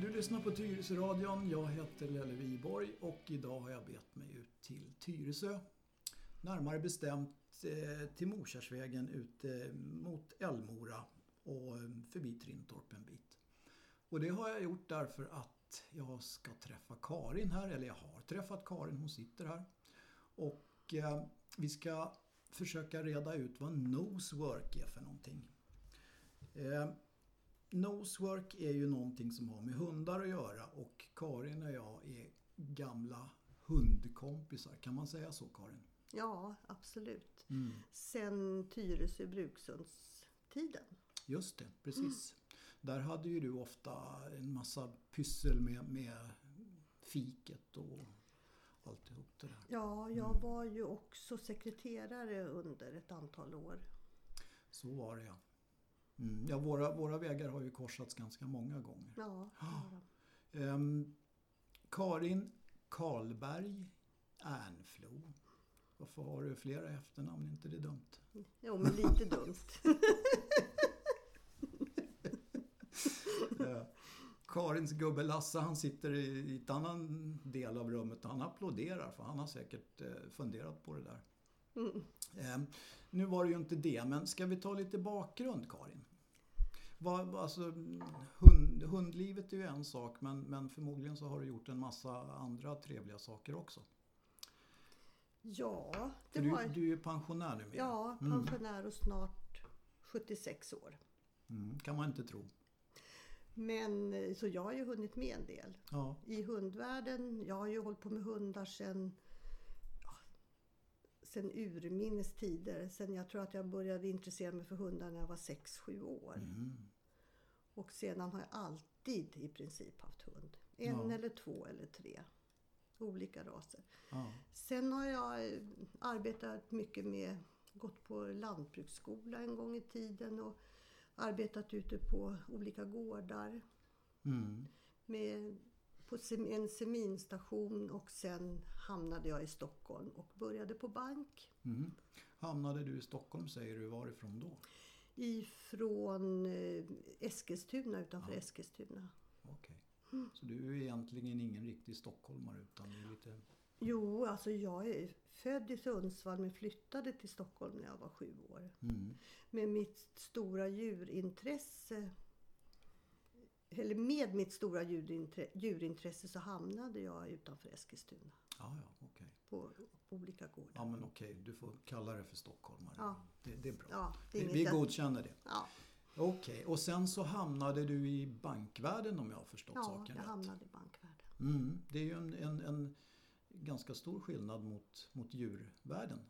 Du lyssnar på Tyresöradion. Jag heter Lelle Wiborg och idag har jag bett mig ut till Tyresö. Närmare bestämt eh, till Morkärrsvägen ute mot Älmora och eh, förbi Trintorp en bit. Och det har jag gjort därför att jag ska träffa Karin här, eller jag har träffat Karin, hon sitter här. Och eh, vi ska försöka reda ut vad nosework är för någonting. Nosework är ju någonting som har med hundar att göra och Karin och jag är gamla hundkompisar. Kan man säga så Karin? Ja, absolut. Mm. Sen Tyresö Brukshundstiden. Just det, precis. Där hade ju du ofta en massa pyssel med, med fiket och alltihop det där. Ja, jag var ju också sekreterare under ett antal år. Så var det ja. Mm. Ja, våra, våra vägar har ju korsats ganska många gånger. Ja, ja. Ehm, Karin Karlberg Ernflo. Varför har du flera efternamn? Är inte det dumt? Jo, men lite dumt. Eh, Karins gubbe Lasse han sitter i, ett annan del av rummet och han applåderar för han har säkert eh, funderat på det där. Mm. Ehm, nu var det ju inte det, men ska vi ta lite bakgrund Karin? Vad, alltså, hund, hundlivet är ju en sak men, men förmodligen så har du gjort en massa andra trevliga saker också. Ja, det du, var... du är ju pensionär numera. Ja, Mm. pensionär och snart 76 år. Mm, kan man inte tro. Men eh, så jag har ju hunnit med en del. Ja, I hundvärlden, jag har ju hållit på med hundar ja, sen urminnes tider. Sen jag tror att jag började intressera mig för hundar när jag var 6-7 år. mm, Och sedan har jag alltid i princip haft hund. En Ja. eller två eller tre. Olika raser. ja. Sen har jag arbetat mycket med, gått på lantbruksskola en gång i tiden och arbetat ute på olika gårdar. Mm. med, på en seminstation och sen hamnade jag i Stockholm och började på bank. Mm. Hamnade du i Stockholm säger du, varifrån då? Ifrån eh, Eskilstuna, utanför Eskilstuna. Okej. Så du är egentligen ingen riktig stockholmare utan du är lite... Jo, alltså jag är född i Sundsvall men flyttade till Stockholm när jag var sju år. Mm. Med mitt stora djurintresse eller med mitt stora djurintre, djurintresse så hamnade jag utanför Eskilstuna Ja, ja, okej. på, på olika gårdar. Ja, men okej, du får kalla det för stockholmare. Ja. Det, det är bra. Ja, det är vi vi jag- godkänner det. Ja, Okej, och sen så hamnade du i bankvärlden om jag har förstått ja saken jag rätt. hamnade i bankvärlden. Mm. Det är ju en, en, en ganska stor skillnad mot, mot djurvärlden.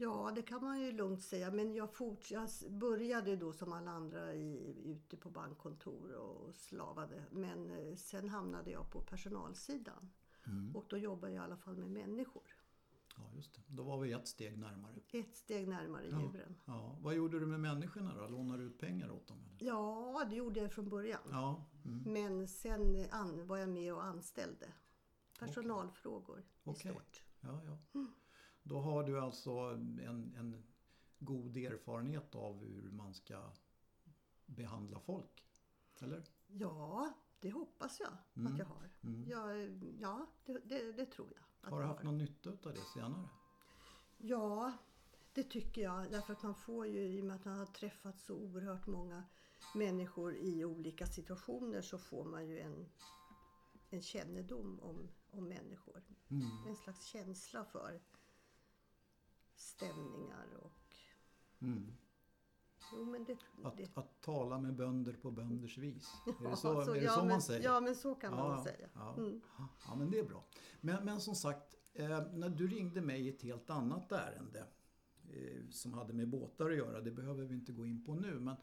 Ja, det kan man ju lugnt säga. Men jag, forts- jag började då som alla andra i, ute på bankkontor och slavade. Men eh, sen hamnade jag på personalsidan. Mm. Och då jobbade jag i alla fall med människor. Ja, just det. Då var vi ett steg närmare. Ett steg närmare Ja. djuren. Ja. Vad gjorde du med människorna då? Lånade du ut pengar åt dem? Eller? Ja, det gjorde jag från början. Ja, mm. Men sen an, var jag med och anställde. Personalfrågor i Okej. stort. ja, ja. Då har du alltså en, en god erfarenhet av hur man ska behandla folk. Eller? Ja, det hoppas jag Mm. att jag har. Mm. Jag, ja, det, det, det tror jag. Har du haft någon nytta av det senare? Ja, det tycker jag. Därför att man får ju, i och med att man har träffat så oerhört många människor i olika situationer så får man ju en, en kännedom om, om människor. Mm. En slags känsla för stämningar och... Mm. Jo, men det... Att, det att tala med bönder på bönders vis. Är det Ja, så, är det ja, så men, man säger? Ja, men så kan man ja, säga. Ja. Mm. ja, men det är bra. Men, men som sagt, eh, när du ringde mig i ett helt annat ärende eh, som hade med båtar att göra, det behöver vi inte gå in på nu. Men,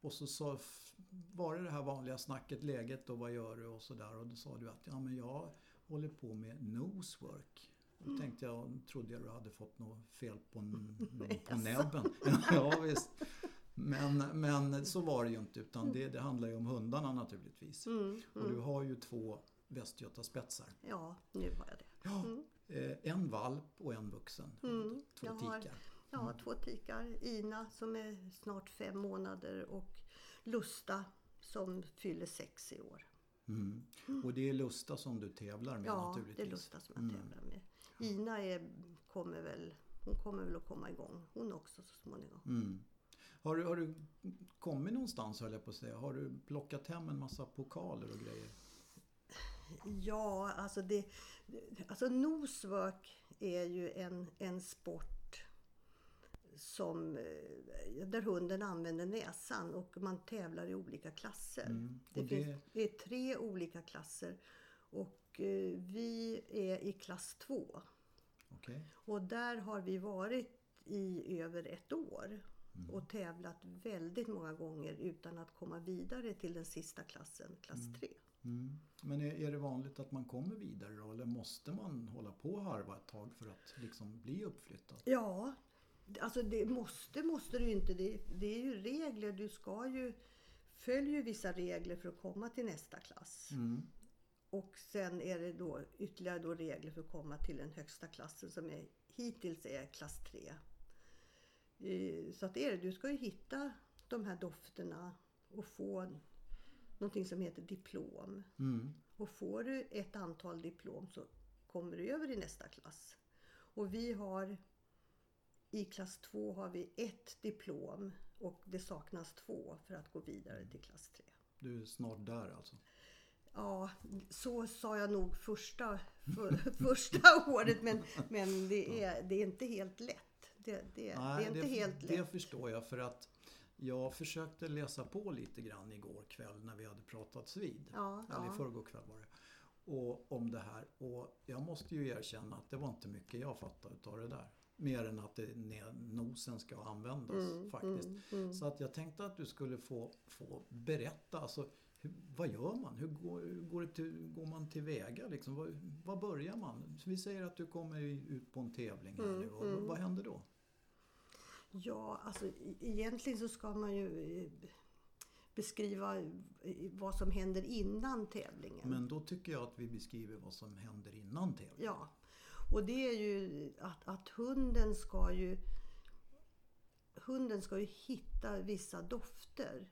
och så sa, f- var det det här vanliga snacket, läget och vad gör du och sådär. Och då sa du att ja, men jag håller på med nosework. Då tänkte jag, trodde jag du hade fått något fel på, på näbben. ja, visst. Men, men så var det ju inte utan det, det handlar ju om hundarna naturligtvis. Mm, Och du mm. har ju två västgötaspetsar. Ja, nu har jag det. Ja, Mm. eh, en valp och en vuxen hund. Mm, Två jag tikar. Har två tikar. Ina som är snart fem månader och Lusta som fyller sex i år. Mm. Och det är Lusta som du tävlar med Ja, naturligtvis? det är Lusta som jag Mm. tävlar med. Ina är, kommer väl, hon kommer väl att komma igång hon också så småningom. Mm. Har, du, har du kommit någonstans höll jag på att säga? Har du plockat hem en massa pokaler och grejer? Ja, alltså det... Alltså noswork är ju en, en sport som, eh, där hunden använder näsan och man tävlar i olika klasser. Mm. Det, Och finns, det är tre olika klasser och vi är i klass två. Okej. Och där har vi varit i över ett år Mm. och tävlat väldigt många gånger utan att komma vidare till den sista klassen, klass 3. Mm. Men är, är det vanligt att man kommer vidare då? Eller måste man hålla på och harva ett tag för att liksom bli uppflyttad? Ja, alltså det måste, måste du inte. Det, det är ju regler. Du ska ju följa ju vissa regler för att komma till nästa klass. Mm. Och sen är det då ytterligare då regler för att komma till den högsta klassen som är, hittills är klass 3. Eh, Så att det är det. Du ska ju hitta de här dofterna och få någonting som heter diplom. Mm. Och får du ett antal diplom så kommer du över i nästa klass. Och vi har i klass 2 har vi ett diplom och det saknas två för att gå vidare till klass 3. Du är snart där alltså? Ja, så sa jag nog första, för, första året men, men det, är, det är inte helt lätt. Det, det, det är inte det, helt det lätt. förstår jag för att jag försökte läsa på lite grann igår kväll när vi hade pratats vid. Ja, Eller i ja. förrgår kväll var det. Och, om det här. Och jag måste ju erkänna att det var inte mycket jag fattade utav det där. Mer än att det, nosen ska användas Mm, faktiskt. mm, mm. Så att jag tänkte att du skulle få, få berätta. Alltså, hur, vad gör man? Hur går, hur går, till, går man tillväga? Liksom? Vad, vad börjar man? Så vi säger att du kommer ut på en tävling här Mm, nu. Och, mm. Vad händer då? Ja, alltså e- egentligen så ska man ju eh, beskriva eh, vad som händer innan tävlingen. Men då tycker jag att vi beskriver vad som händer innan tävlingen. Ja, och det är ju att, att hunden ska ju Hunden ska ju hitta vissa dofter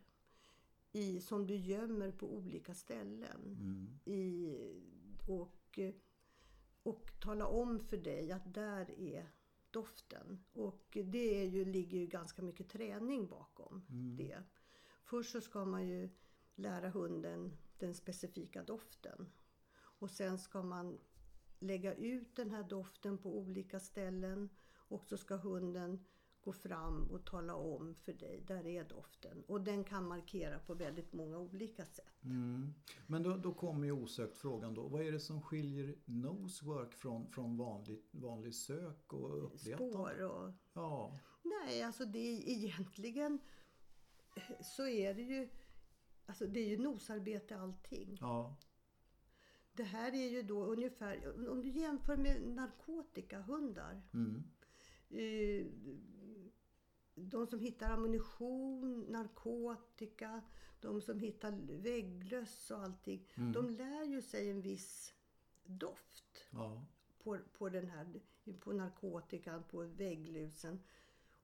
i, som du gömmer på olika ställen. Mm. I, och, och tala om för dig att där är doften. Och det är ju, ligger ju ganska mycket träning bakom Mm. det. Först så ska man ju lära hunden den specifika doften. Och sen ska man lägga ut den här doften på olika ställen. Och så ska hunden gå fram och tala om för dig, där är doften. Och den kan markera på väldigt många olika sätt. Mm. Men då, då kommer ju osökt frågan då. Vad är det som skiljer nosework från, från vanlig, vanlig sök och uppletande? Spår och... Ja. Nej, alltså det är egentligen eh, så är det ju... Alltså det är ju nosarbete allting. ja. Det här är ju då ungefär, om du jämför med narkotikahundar. Mm. De som hittar ammunition, narkotika, de som hittar vägglöss och allting. Mm. De lär ju sig en viss doft ja. på, på den här, på narkotikan, på vägglusen.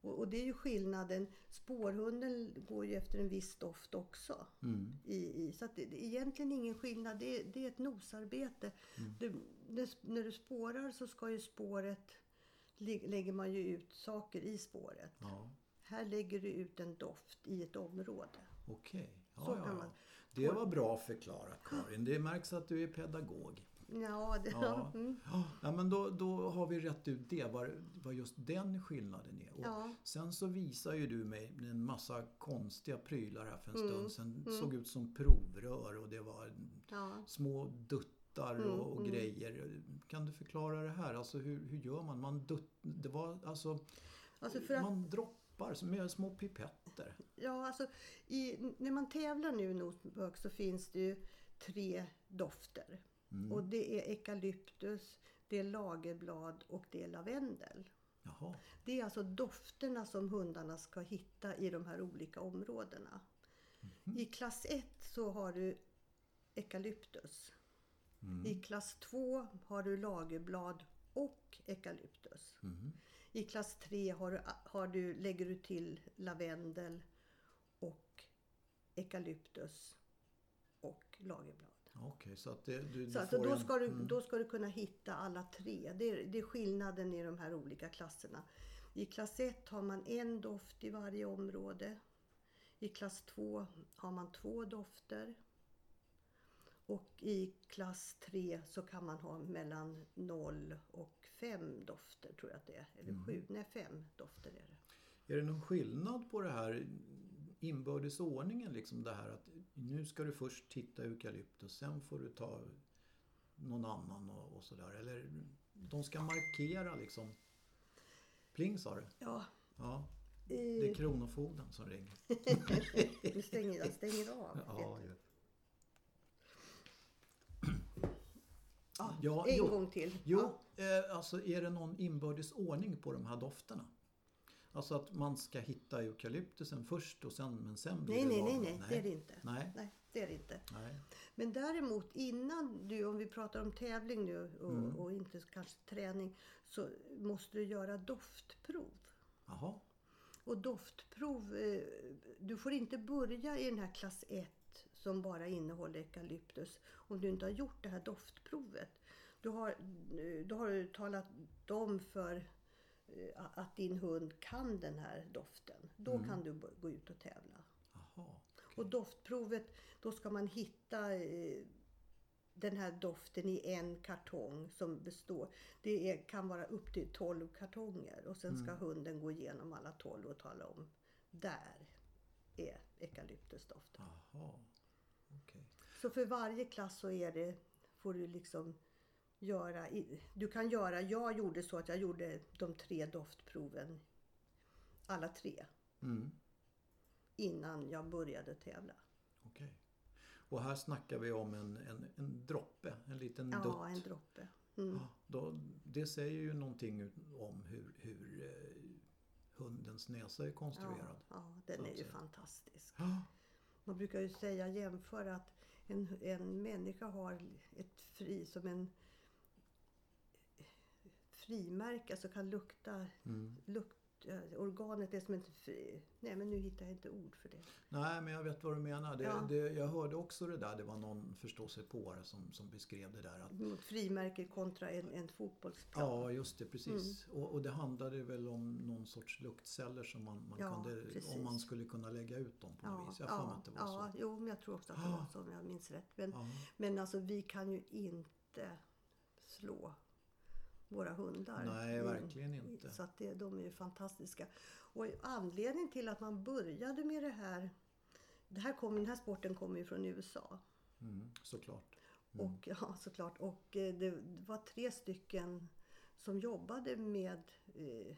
Och, och det är ju skillnaden. Spårhunden går ju efter en viss doft också. Mm. I, i, så att det, det är egentligen ingen skillnad. Det, är- det är ett nosarbete. Mm. Du, det, när du spårar så ska ju spåret, lä- lägger man ju ut saker i spåret. ja. Här lägger du ut en doft i ett område. Okej. Ja, Så ja, kan ja. man- Det var bra förklarat Karin. Det märks att du är pedagog. Ja, det, Ja. Mm. Ja, men då, då har vi rätt ut det, vad, vad just den skillnaden är. Och ja. Sen så visar ju du mig en massa konstiga prylar här för en Mm, stund sedan. mm. såg ut som provrör och det var ja. små duttar Mm, och, och mm. grejer. Kan du förklara det här? Alltså hur, hur gör man? man dutt, det var alltså, Alltså för att, man droppar som med små pipetter. ja, alltså, i, när man tävlar nu i Nosebök så finns det ju tre dofter. Mm. Och det är eukalyptus, det är lagerblad och det är lavendel. Jaha. Det är alltså dofterna som hundarna ska hitta i de här olika områdena. Mhm. I klass 1 så har du eukalyptus. Mm. I klass 2 har du lagerblad och eukalyptus. Mm. I klass 3 har du, har du, lägger du till lavendel och eukalyptus och lagerblad. Okej, så att det, du, du Så alltså, får då, en- ska du, mm. då ska du kunna hitta alla tre. Det är, det är skillnaden i de här olika klasserna. I klass 1 har man en doft i varje område. I klass 2 har man två dofter. Och i klass 3 så kan man ha mellan 0 och 5 dofter tror jag att det är. Eller Mm. 7, nej 5 dofter är det. Är det någon skillnad på det här inbördes ordningen? Liksom det här att nu ska du först titta eukalyptus, sen får du ta någon annan och, och sådär. Eller de ska markera liksom. Pling sa du? Ja, Ja, det är Kronofogden som ringer. du stänger, jag stänger av. Ja, ju. Ja, en jo. gång till. Jo, Ja. eh, alltså är det någon inbördes ordning på de här dofterna? Alltså att man ska hitta eukalyptusen först och sen, men sen blir Nej, det nej, nej, lavendel. nej, det är det inte. Nej, Nej, det är det inte. nej. Men däremot innan du, om vi pratar om tävling nu och, Mm. och inte kanske träning, så måste du göra doftprov. Jaha. Och doftprov, eh, du får inte börja i den här klass 1 som bara innehåller eukalyptus om du inte har gjort det här doftprovet. Du har, då har du talat om för eh, att din hund kan den här doften. Då Mm. kan du gå ut och tävla. Jaha. Och doftprovet, då ska man hitta eh, den här doften i en kartong som består. Det är, kan vara upp till 12 kartonger och sen ska hunden gå igenom alla 12 och tala om där är eukalyptusdoften. Jaha. Så för varje klass så är det, får du liksom göra, du kan göra, jag gjorde så att jag gjorde de tre doftproven, alla tre, Mm. innan jag började tävla. Okej. Och här snackar vi om en, en, en droppe, en liten Ja, dutt. en droppe. Mm. Ja, då, det säger ju någonting om hur, hur eh, hundens näsa är konstruerad. Ja, ja den är ju fantastisk. Ja. Man brukar ju säga, jämföra att en, en människa har ett fri, som en frimärke, alltså kan lukta, Mm. lukt, eh, organet är som fri, nej men nu hittar jag inte ord för det. Nej, men jag vet vad du menar. Det, Ja. det, jag hörde också det där. Det var någon förståsigpåare som, som beskrev det där. Att, Mot frimärke kontra en, en fotbollsplan. ja, just det. Precis. Mm. Och, och det handlade väl om någon sorts luktceller som man, man Ja, kunde, precis. om man skulle kunna lägga ut dem på något Ja, vis. Jag har ja, att det var ja, så. jo, men jag tror också att det var så om jag minns rätt. Men, men alltså vi kan ju inte slå våra hundar. Nej, i- verkligen inte. Så att det, de är ju fantastiska. Och anledningen till att man började med det här, det här kom, den här sporten kommer ju från USA. Mm, såklart. Och, ja, såklart. Och eh, det var tre stycken som jobbade med, eh,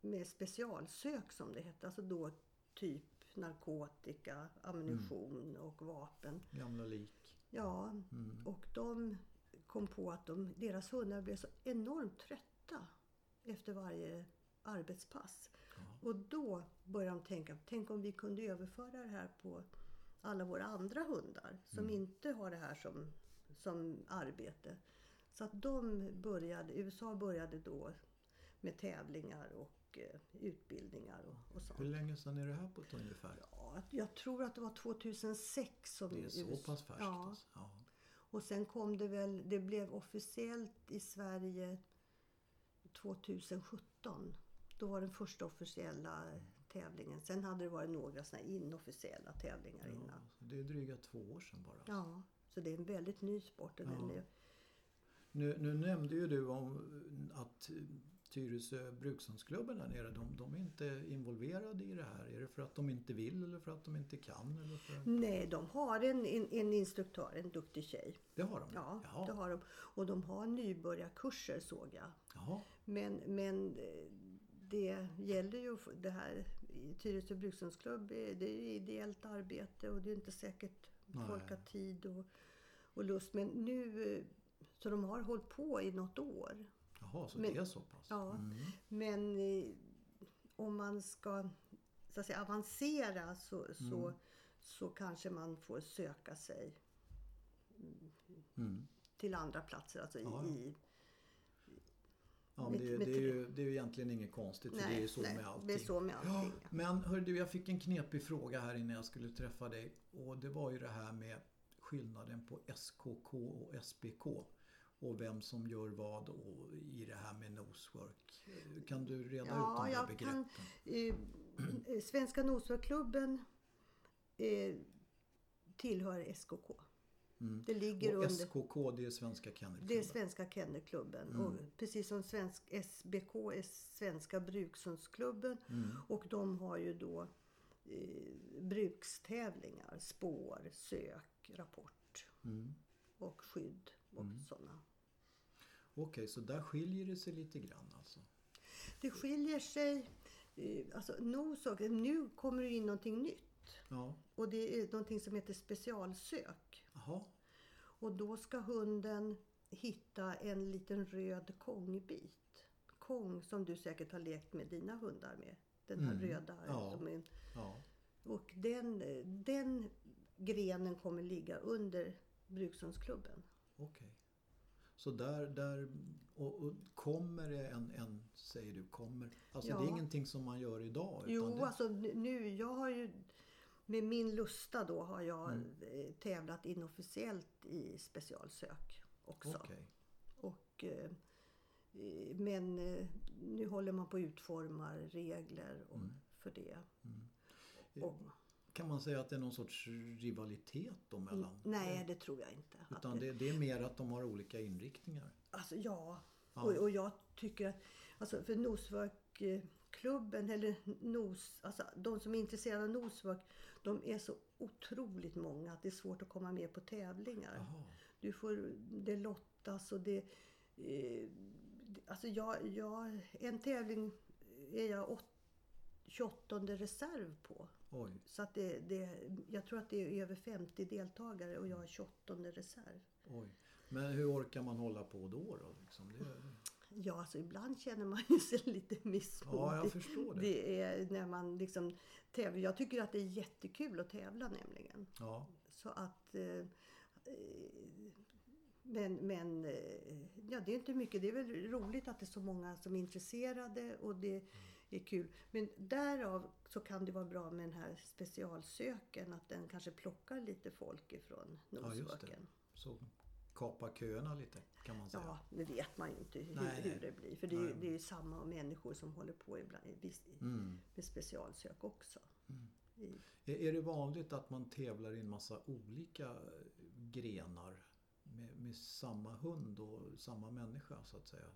med specialsök som det hette. Alltså då typ narkotika, ammunition och vapen. Gamla lik. Ja, Mm. och de kom på att de, deras hundar blev så enormt trötta efter varje arbetspass. Ja. Och då började de tänka, tänk om vi kunde överföra det här på alla våra andra hundar som inte har det här som, som arbete. Så att de började, USA började då med tävlingar och eh, utbildningar och, och sånt. Hur länge sedan är det här på ett ungefär? Ja, jag tror att det var 2006 som Det är så pass färskt. Ja, Alltså. Ja. Och sen kom det väl, det blev officiellt i Sverige 2017. Då var den första officiella tävlingen. Sen hade det varit några såna inofficiella tävlingar Ja, innan. det är dryga två år sedan bara. Ja, så det är en väldigt ny sport. Ja. Nu, nu nämnde ju du om att Tyresö brukshundsklubben där nere, de, de är inte involverade i det här. Är det för att de inte vill eller för att de inte kan? Eller för... nej, de har en, en, en instruktör, en duktig tjej. Det har de? Ja, Jaha. det har de. Och de har nybörjarkurser såg jag. Jaha. Men, men eh, det gäller ju det här. Tyresö brukshundsklubb, är- det är ju ideellt arbete och det är inte säkert Nej. folk har tid och, och lust. Men nu, eh, så de har hållit på i något år. Jaha, så Men- det är så pass? Ja. Mm. Men eh, om man ska så att säga, avancera så, så, Mm. så kanske man får söka sig Mm. till andra platser. Alltså Ja. i, Ja, men det, med det, är ju, det är ju egentligen inget konstigt för det är ju så nej, med allting. Det är så med allting. Ja, Ja. men hör du, jag fick en knepig fråga här innan jag skulle träffa dig. Och det var ju det här med skillnaden på SKK och SBK? Och vem som gör vad och i det här med nosework. Kan du reda Ja, ut de här begreppen? kan- Eh, Svenska Noseworkklubben eh, tillhör SKK. Det ligger Mm. Och under... SKK det är Svenska Kennelklubben. Det är Svenska Kennelklubben. Mm. Och precis som svensk SBK är Svenska Brukshundsklubben. Mm. Och de har ju då eh, brukstävlingar, spår, sök, rapport Mm. och skydd och sådana. Okej, så där skiljer det sig lite grann alltså? Det skiljer sig, eh, alltså nosok, nu kommer det in någonting nytt. Ja, Och det är någonting som heter specialsök. jaha. Och då ska hunden hitta en liten röd kongbit. Kong som du säkert har lekt med dina hundar med. Den här röda. Mm. Ja. Som är, Ja. och den, den grenen kommer ligga under Brukshundsklubben. Okej. Så där, där och, och kommer det en, en, säger du, kommer? Alltså det är Ja. ingenting som man gör idag? Jo, det, alltså nu, jag har ju med min lusta då har jag Mm. eh, tävlat inofficiellt i specialsök också. Okej. Och, eh, men eh, nu håller man på att utforma regler Mm. för det. Eh, Och, Kan man säga att det är någon sorts rivalitet då mellan? Nej, det tror jag inte. Utan det, det är mer att de har olika inriktningar? Alltså ja. Ja. Och, och jag tycker att, alltså för Noswork-klubben eller nos, alltså de som är intresserade av Noswork, de är så otroligt många att det är svårt att komma med på tävlingar. Du får, det lottas och det... Eh, alltså jag, jag, en tävling är jag åt, 28 reserv på. Oj. Så att det, det, jag tror att det är över 50 deltagare och jag är 28 reserv. Oj. Men hur orkar man hålla på då? då liksom? det, Ja, alltså ibland känner man ju sig lite missmodig. ja, jag förstår det. Det är när man liksom tävlar. Jag tycker att det är jättekul att tävla nämligen. Ja. Så att... Eh, eh, men men eh, ja, det är inte mycket. Det är väl roligt att det är så många som är intresserade och det är kul. Men därav så kan det vara bra med den här specialsöken. Att den kanske plockar lite folk ifrån Ja, det. nosworken. Så kapa köerna lite kan man säga. Ja, det vet man ju inte hur, Nej, hur det blir. För det är, det är ju samma människor som håller på ibland, Mm. med specialsök också. I, Är, det vanligt att man tävlar i en massa olika grenar med, med samma hund och samma människa så att säga?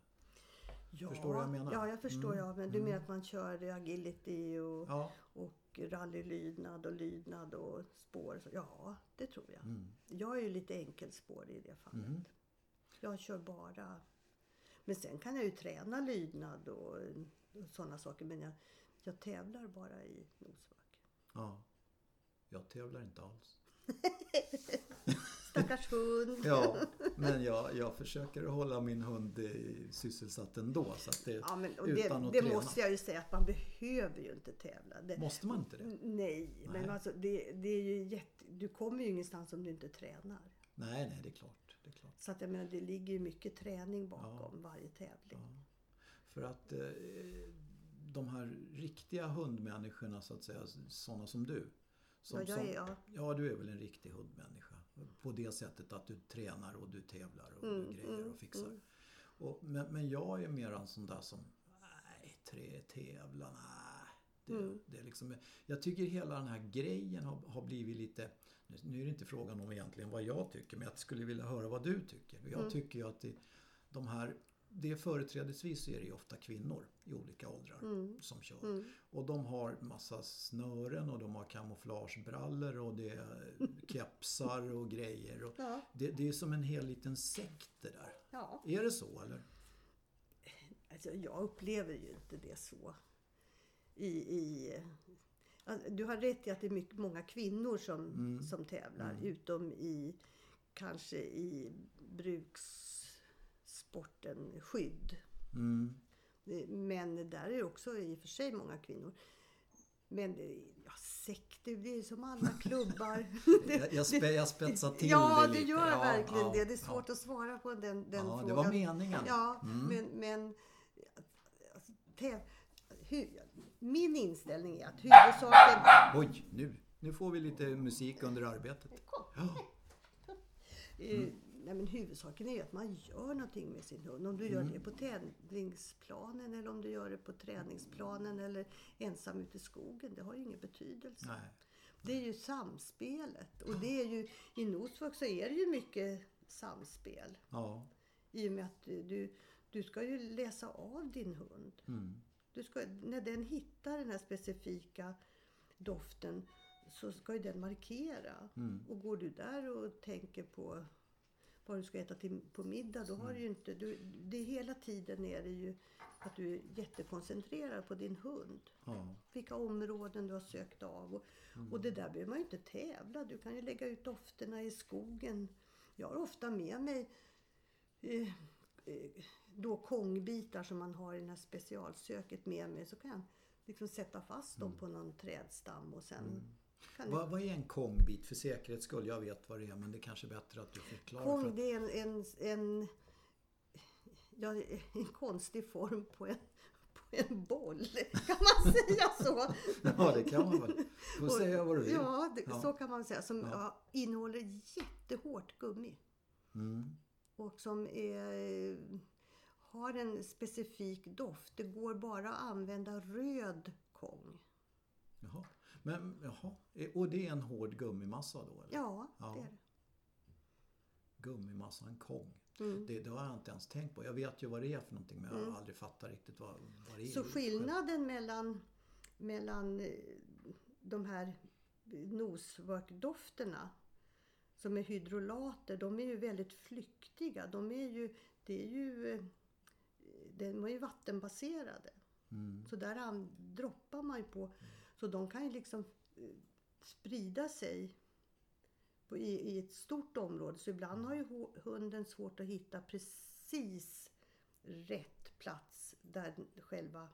Ja, Förstår du vad jag menar? Ja, jag förstår. Mm, Ja, men du menar att man kör agility och, Ja. och rallylydnad och lydnad och spår? Ja, det tror jag. Mm. Jag är ju lite enkelspår i det fallet. Mhm. Jag kör bara... Men sen kan jag ju träna lydnad och, och sådana saker. Men jag, jag tävlar bara i noswork. ja. Jag tävlar inte alls. Stackars hund! Ja, men jag, jag försöker hålla min hund sysselsatt ändå. Så att det, Ja, men, utan det att det träna. måste jag ju säga att man behöver ju inte tävla. Det, Måste man inte det? Nej, Nej. men alltså det, det är ju jätte, du kommer ju ingenstans om du inte tränar. Nej, nej, det är klart. Det är klart. Så att jag menar, det ligger ju mycket träning bakom varje tävling. Ja. För att eh, de här riktiga hundmänniskorna så att säga, sådana som du. Som, Ja, jag som, är- ja. ja, du är väl en riktig hundmänniska. På det sättet att du tränar och du tävlar och Mm, du grejer och fixar. Och, men, men jag är mer en sån där som, nej, tre tävla, nej. Det, Mm. det är liksom, jag tycker hela den här grejen har, har blivit lite, nu- nu är det inte frågan om egentligen vad jag tycker, men jag skulle vilja höra vad du tycker. Jag Mm. tycker ju att det, de här, det är företrädesvis är det ofta kvinnor i olika åldrar Mm. som kör. Och de har massa snören och de har kamouflagebrallor och det är kepsar och grejer. Och Ja. det, det är som en hel liten sekt det där. Ja. Är det så eller? Alltså, jag upplever ju inte det så. I, i, alltså, du har rätt i att det är mycket, många kvinnor som, Mm. som tävlar. Utom i kanske i brukssporten skydd. Mm. Men där är också i och för sig många kvinnor. Men ja, sekter, det är som alla klubbar. Jag, jag, spe, jag spetsar till ja, det det lite. gör Ja, verkligen ja, det. Det är ja. svårt att svara på den, den Ja, det frågan. var meningen. Ja, Mm. men, men alltså, hu, min inställning är att huvudsaken... Oj, nu, nu får vi lite musik under arbetet. Ja. Eh, nej, men huvudsaken är ju att man gör någonting med sin hund. Om du gör det på tävlingsplanen eller om du gör det på träningsplanen eller ensam ute i skogen. Det har ju ingen betydelse. Nej. Det är ju samspelet. Och det är ju, i Nosvak så är det ju mycket samspel. Ja. I och med att du, du ska ju läsa av din hund. Mm. Du ska, när den hittar den här specifika doften så ska ju den markera. Mm. Och går du där och tänker på vad du ska äta till, på middag, då har du ju inte... Du, det är hela tiden är det ju att du är jättekoncentrerad på din hund. Ja. Vilka områden du har sökt av. Och, och det där behöver man ju inte tävla. Du kan ju lägga ut dofterna i skogen. Jag har ofta med mig eh, eh, då kongbitar som man har i det här specialsöket med mig. Så kan jag liksom sätta fast dem på någon trädstam och sen kan Vad, vad är en kongbit för säkerhets skull? Jag vet vad det är men det är kanske bättre att du förklarar. för Kong att, det är en, en, en, ja, en konstig form på en, på en boll. Kan man säga så? ja det kan man väl. Du får säga vad du vill. Ja, det, Ja. så kan man säga. Som ja, innehåller jättehårt gummi. Mm. Och som är, har en specifik doft. Det går bara att använda röd kong. Jaha. Men, jaha. Och det är en hård gummimassa då? Eller? Ja, Ja. det är det. Gummimassan kong. Mm. Det, det har jag inte ens tänkt på. Jag vet ju vad det är för någonting men jag har aldrig fattat riktigt vad, vad det är. Så skillnaden mellan, mellan eh, de här nosvörkdofterna som är hydrolater, de är ju väldigt flyktiga. De är ju, det är ju, eh, de är ju vattenbaserade. Mm. Så där droppar man ju på. Så de kan ju liksom eh, sprida sig på, i, i ett stort område. Så ibland har ju hunden svårt att hitta precis rätt plats där själva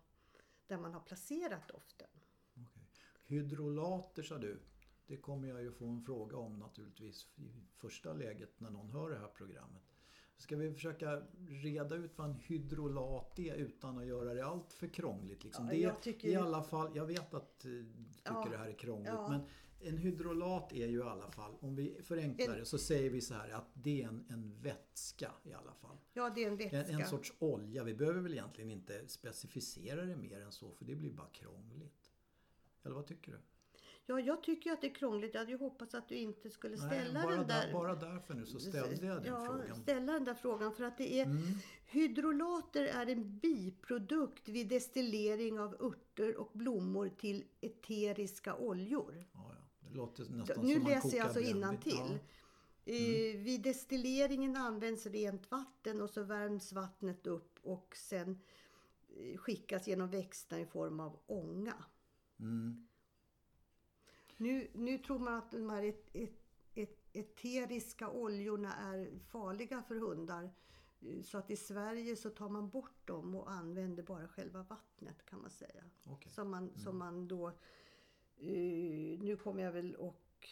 där man har placerat doften. Okay. Hydrolater sa du. Det kommer jag ju få en fråga om naturligtvis i första läget när någon hör det här programmet. Ska vi försöka reda ut vad en hydrolat är utan att göra det allt för krångligt? Liksom. Ja, det tycker- i alla fall, jag vet att eh, du tycker Ja, det här är krångligt ja. men en hydrolat är ju i alla fall, om vi förenklar En- det så säger vi så här att det är en, en vätska i alla fall. Ja, det är en vätska. En, en sorts olja. Vi behöver väl egentligen inte specificera det mer än så för det blir bara krångligt. Eller vad tycker du? Ja, jag tycker att det är krångligt. Jag hade ju hoppats att du inte skulle ställa Nej, den där... bara därför nu så ställde jag den ja, frågan. ställa den där frågan. För att det är... Mm. Hydrolater är en biprodukt vid destillering av örter och blommor till eteriska oljor. Ja, ja. Det låter nästan Nu som läser jag alltså innantill. Ja. Eh, Vid destilleringen används rent vatten och så värms vattnet upp och sen eh, skickas genom växterna i form av ånga. Mm. Nu, nu tror man att de här et, et, et, eteriska oljorna är farliga för hundar. Eh, Så att i Sverige så tar man bort dem och använder bara själva vattnet kan man säga. Okej. Som, man, som man då... eh, nu kommer jag väl och...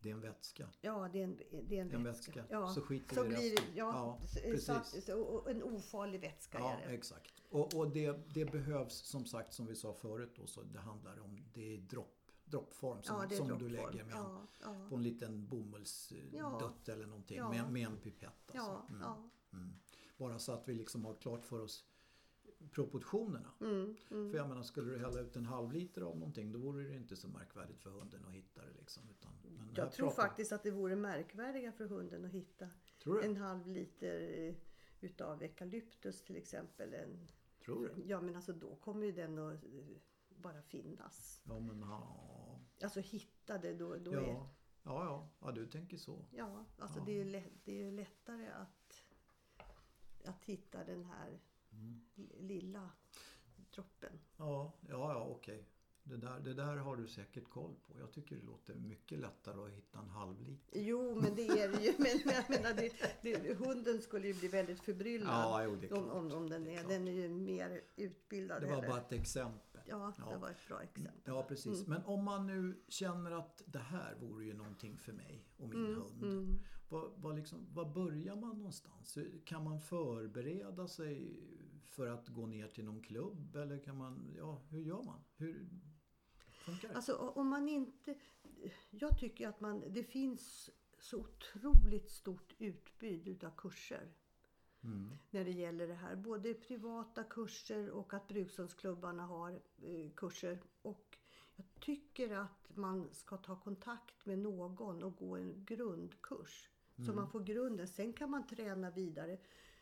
Det är en vätska. Ja, det är en, det är en, En vätska. vätska. Ja, Så skiter så vi blir resten. ja, Ja, så- precis. Så, och en ofarlig vätska Ja, är det. exakt. Och, och det, det behövs som sagt som vi sa förut då, så det handlar om det är dropp, droppform som, Ja, som du droppform. lägger med en, Ja, ja. på en liten bomullsdutt Ja. eller någonting med, med en pipett. Alltså. Mm. Mm. Bara så att vi liksom har klart för oss proportionerna. Mm, mm. För jag menar, skulle du hälla ut en halv liter av någonting då vore det inte så märkvärdigt för hunden att hitta det. Liksom, utan, Jag tror pratar- faktiskt att det vore märkvärdiga för hunden att hitta en halv liter eh, utav eukalyptus till exempel. En, Tror du? ja men alltså då kommer ju den att eh, bara finnas. Ja, men ja. Alltså hitta det då, då Ja. är... ja, ja, ja, du tänker så. Ja, alltså Ja. Det, är ju lätt, det är lättare att, att hitta den här Mm. lilla droppen. Ja, ja, ja okej. Det där, det där har du säkert koll på. Jag tycker det låter mycket lättare att hitta en halv liter. Jo, men det är det ju. Men men jag menar, det, det, hunden skulle ju bli väldigt förbryllad Ja, jo, om, om, om den, är är, den är ju mer utbildad. Det var eller- bara ett exempel. Ja, Ja. det var ett bra exempel. Ja, precis. Mm. Men om man nu känner att det här vore ju någonting för mig och min hund. Mm. Vad, vad, liksom, vad börjar man någonstans? Kan man förbereda sig för att gå ner till någon klubb? Eller kan man, ja, hur gör man? Hur funkar det? Alltså om man inte... Jag tycker att man, det finns så otroligt stort utbud utav kurser. Mm. När det gäller det här. Både privata kurser och att brukshundsklubbarna har eh, kurser. Och jag tycker att man ska ta kontakt med någon och gå en grundkurs. Så man får grunden. Sen kan man träna vidare.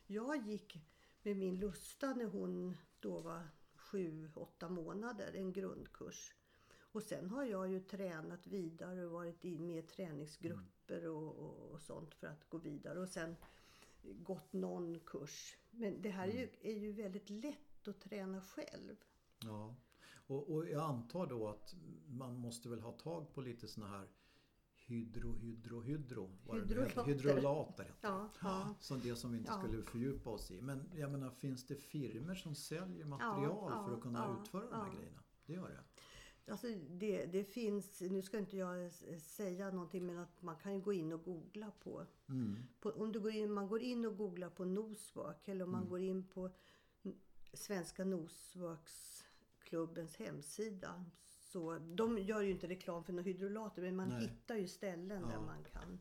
Jag gick med min Lusta när hon då var sju, åtta månader, en grundkurs. Och sen har jag ju tränat vidare och varit in med i träningsgrupper och, och, och sånt för att gå vidare. Och sen gått någon kurs. Men det här är ju, är ju väldigt lätt att träna själv. Ja. Och, och jag antar då att man måste väl ha tag på lite såna här hydro, hydro, hydro. Hydrolater. Hydrolater heter. Ja, ja. Som det som vi inte Ja. skulle fördjupa oss i. Men jag menar, finns det firmer som säljer material ja, för att kunna utföra de här grejerna? Det gör det? Alltså det, det finns, nu ska inte jag säga någonting men att man kan ju gå in och googla på, Mm. på om du går in, man går in och googlar på Noswork eller om man går in på Svenska Nosworksklubbens hemsida. Så, de gör ju inte reklam för några hydrolater men man Nej. hittar ju ställen där Ja. man kan,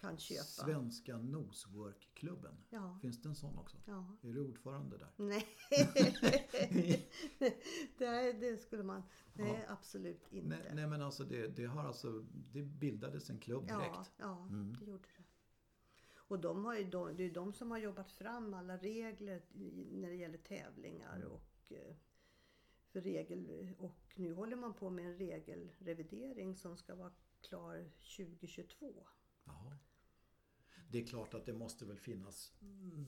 kan köpa. Svenska Nosework-klubben. Ja. Finns det en sån också? Ja. Är du ordförande där? Nej. nej, det skulle man... Nej, absolut inte. Nej, nej men alltså det, det har alltså, det bildades en klubb Ja, direkt. ja Mm. det gjorde det. Och de har ju, de, det är de som har jobbat fram alla regler när det gäller tävlingar Mm. och eh, för regel och nu håller man på med en regelrevidering som ska vara klar 2022. Jaha. Det är klart att det måste väl finnas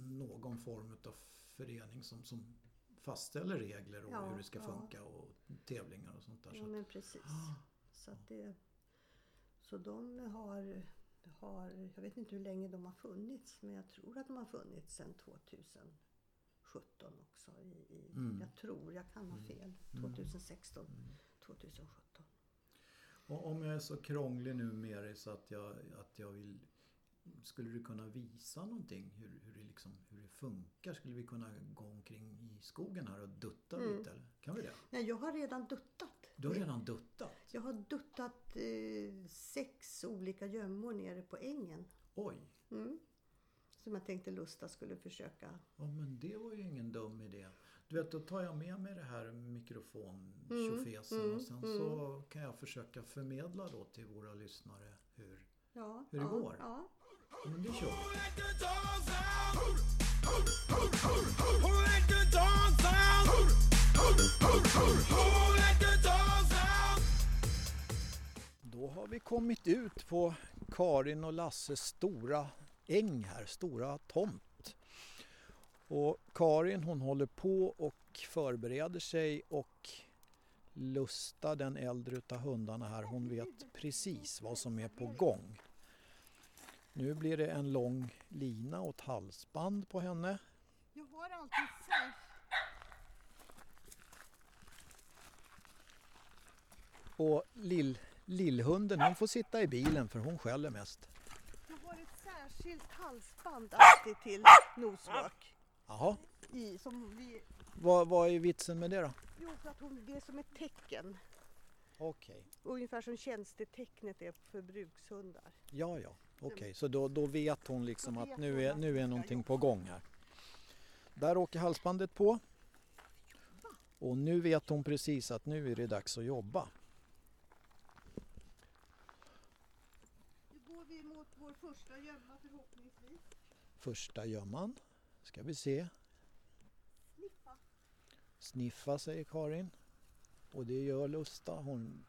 någon form av förening som, som fastställer regler och Ja, hur det ska ja. funka och tävlingar och sånt där. Ja, men precis. Ah, Så, att det, så de har, har, jag vet inte hur länge de har funnits, men jag tror att de har funnits sedan 2017 också. I, i, Mm. Jag tror, jag kan ha fel. 2016, 2017. och om jag är så krånglig nu med det så att jag, att jag vill skulle du kunna visa någonting hur, hur, det liksom, hur det funkar? Skulle vi kunna gå omkring i skogen här och dutta Mm. lite? Eller? Kan vi det? Nej, jag har redan duttat. Du har redan duttat? Jag har duttat eh, sex olika gömmor nere på ängen. Oj! Mm. Som jag tänkte Lusta skulle försöka. Ja men det var ju ingen dum idé. Du vet, då tar jag med mig det här mikrofon Mm, mm, och sen så kan jag försöka förmedla då till våra lyssnare hur... Ja, Hur det ja, går. Ja. Men det kör vi. Då har vi kommit ut på Karin och Lasses stora äng här, stora tomt. Och Karin hon håller på och förbereder sig och Lusta, den äldre utav hundarna här, hon vet precis vad som är på gång. Nu blir det en lång lina och ett halsband på henne. Jag har alltid sär... Och lill, lillhunden hon får sitta i bilen för hon skäller mest. Jag har ett särskilt halsband alltid till noswork. Jaha, I, som vi, vad, vad är vitsen med det då? jo, för att hon, det är som ett tecken. Okej. Ungefär som tjänstetecknet är för brukshundar. Ja, ja. Okej, så då, då vet hon liksom att nu är, nu är någonting på gång här. Där åker halsbandet på. Och nu vet hon precis att nu är det dags att jobba. Nu går vi mot vår första gömma förhoppningsvis. Första gömman. Ska vi se. Sniffa. Sniffa säger Karin. Och det gör Lusta. Hon...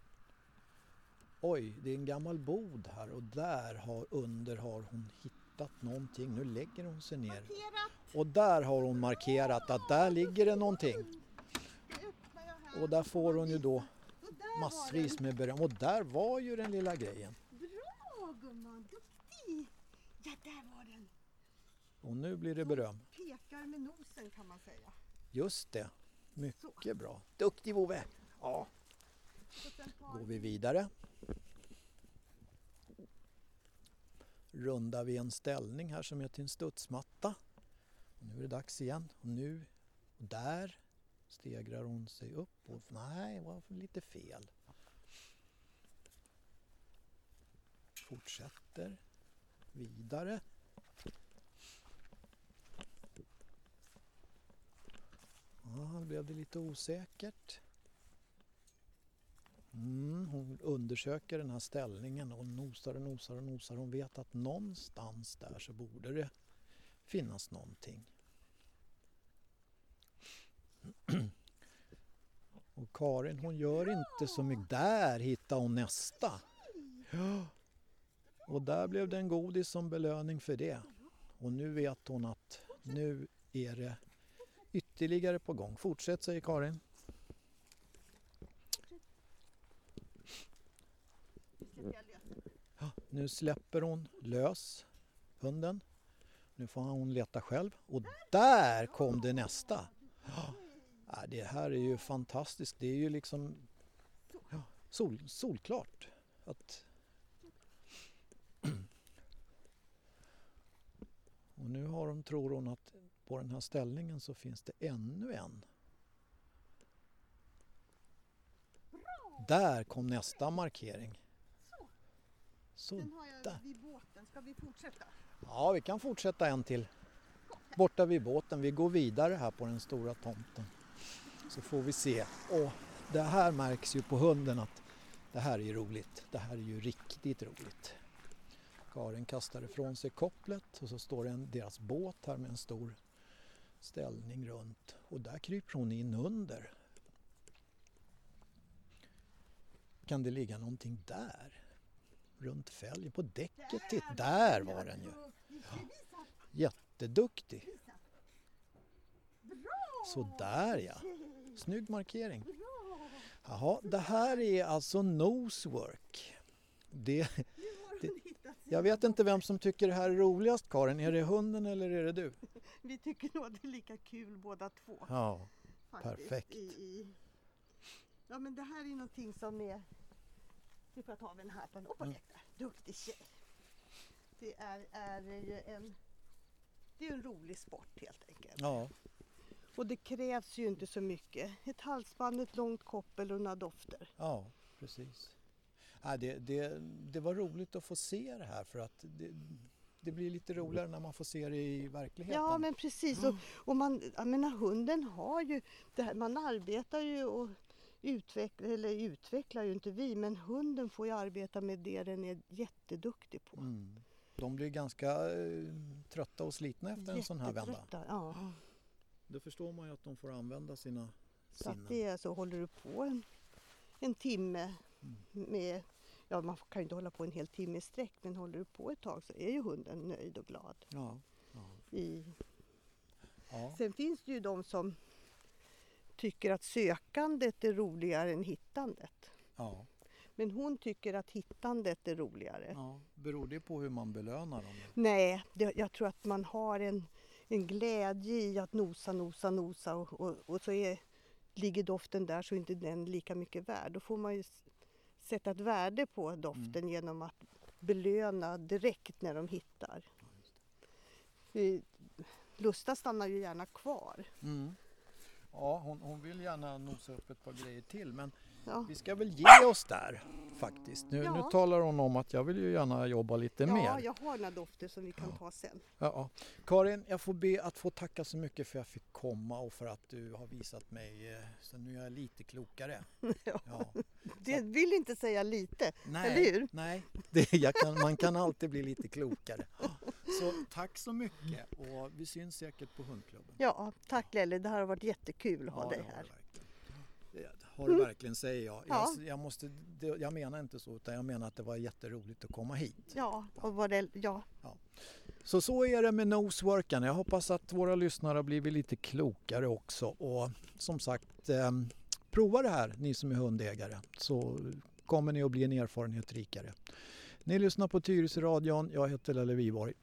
Oj, det är en gammal bod här och där har, under har hon hittat någonting. Nu lägger hon sig ner. Markerat. Och där har hon markerat att där ligger det någonting. Och där får hon ju då massvis med beröm. Och där var ju den lilla grejen. Bra gumman, duktig! Ja, där var den. Och nu blir det beröm. Pekar med nosen kan man säga. Just det. Mycket bra. Duktig Vove! Ja, går vi vidare. rundar vi en ställning här som gör till en studsmatta. Och nu är det dags igen och nu och där stegrar hon sig upp och nej, var lite fel. Fortsätter vidare. Ja, då blev det lite osäkert. Mm, hon undersöker den här ställningen och nosar och nosar och nosar. Hon vet att någonstans där så borde det finnas någonting. Och Karin hon gör inte så mycket. Där hittar hon nästa. Och där blev det en godis som belöning för det. Och nu vet hon att nu är det ytterligare på gång. Fortsätt säger Karin. Ja, nu släpper hon lös hunden. Nu får hon leta själv. Och där kom det nästa. Ja, det här är ju fantastiskt. Det är ju liksom ja, sol, solklart. Att... Och nu har de, tror hon att på den här ställningen så finns det ännu en. Där kom nästa markering. Så Den har jag vid båten. Ska vi fortsätta? Ja, vi kan fortsätta en till. Borta vid båten. Vi går vidare här på den stora tomten. Så får vi se. Och det här märks ju på hunden att det här är ju roligt. Det här är ju riktigt roligt. Karin kastar ifrån sig kopplet och så står det en, deras båt här med en stor ställning runt. Och där kryper hon in under. Kan det ligga någonting där? Runt fälgen, på däcket? Titt, där var den ju! Jätteduktig! Så där ja! Snygg markering. Jaha, det här är alltså nosework. Det, det, jag vet inte vem som tycker det här är roligast Karin. Är det hunden eller är det du? Vi tycker nog att det är lika kul båda två. Ja, faktiskt, perfekt. Ja men det här är någonting som är... Vi får ta av den här på en Mm. mm. Duktig tjej. Det är, är ju en... Det är en rolig sport helt enkelt. ja, Och det krävs ju inte så mycket. Ett halsband, ett långt koppel och några dofter. ja precis. Ja, det, det, det var roligt att få se det här för att det, det blir lite roligare när man får se det i verkligheten. Ja men precis. Och, och man, jag menar, hunden har ju, det här, man arbetar ju och utvecklar, eller utvecklar ju inte vi, men hunden får ju arbeta med det den är jätteduktig på. Mm. De blir ganska eh, trötta och slitna efter en sån här vända. Jättetrötta, Ja. Då förstår man ju att de får använda sina Så att sinnen. det är så, håller du på en, en timme Mm. med, ja man kan ju inte hålla på en hel timme i sträck, men håller du på ett tag så är ju hunden nöjd och glad. Ja, ja, I, ja. Sen finns det ju de som tycker att sökandet är roligare än hittandet. ja, Men hon tycker att hittandet är roligare. ja. Beror det på hur man belönar dem? Nej, det, jag tror att man har en, en glädje i att nosa, nosa, nosa och, och, och så är, ligger doften där så är inte den lika mycket värd. Då får man ju sätta ett värde på doften genom att belöna direkt när de hittar. Vi- Lusta stannar ju gärna kvar. Mm. Ja, hon, hon vill gärna nosa upp ett par grejer till men Ja. vi ska väl ge oss där faktiskt. Nu, Ja. nu talar hon om att jag vill ju gärna jobba lite Ja, mer. jag har några dofter som vi kan ta sen. Ja, ja. Karin, jag får be att få tacka så mycket för att jag fick komma och för att du har visat mig, eh, så nu är jag lite klokare. Ja. Ja. Det vill inte säga lite, Nej, eller hur? nej det, kan, man kan alltid bli lite klokare. Så tack så mycket och vi syns säkert på hundklubben. Ja, tack Lelle, det här har varit jättekul att ha dig det har här. det har det verkligen säger jag. Ja. Jag, jag, måste, det, jag menar inte så utan jag menar att det var jätteroligt att komma hit. Ja, och vad det, ja, Så så är det med noseworken. Jag hoppas att våra lyssnare har blivit lite klokare också och som sagt eh, prova det här ni som är hundägare så kommer ni att bli en erfarenhet rikare. Ni lyssnar på Tyresö radion. Jag heter Lelle Viborg.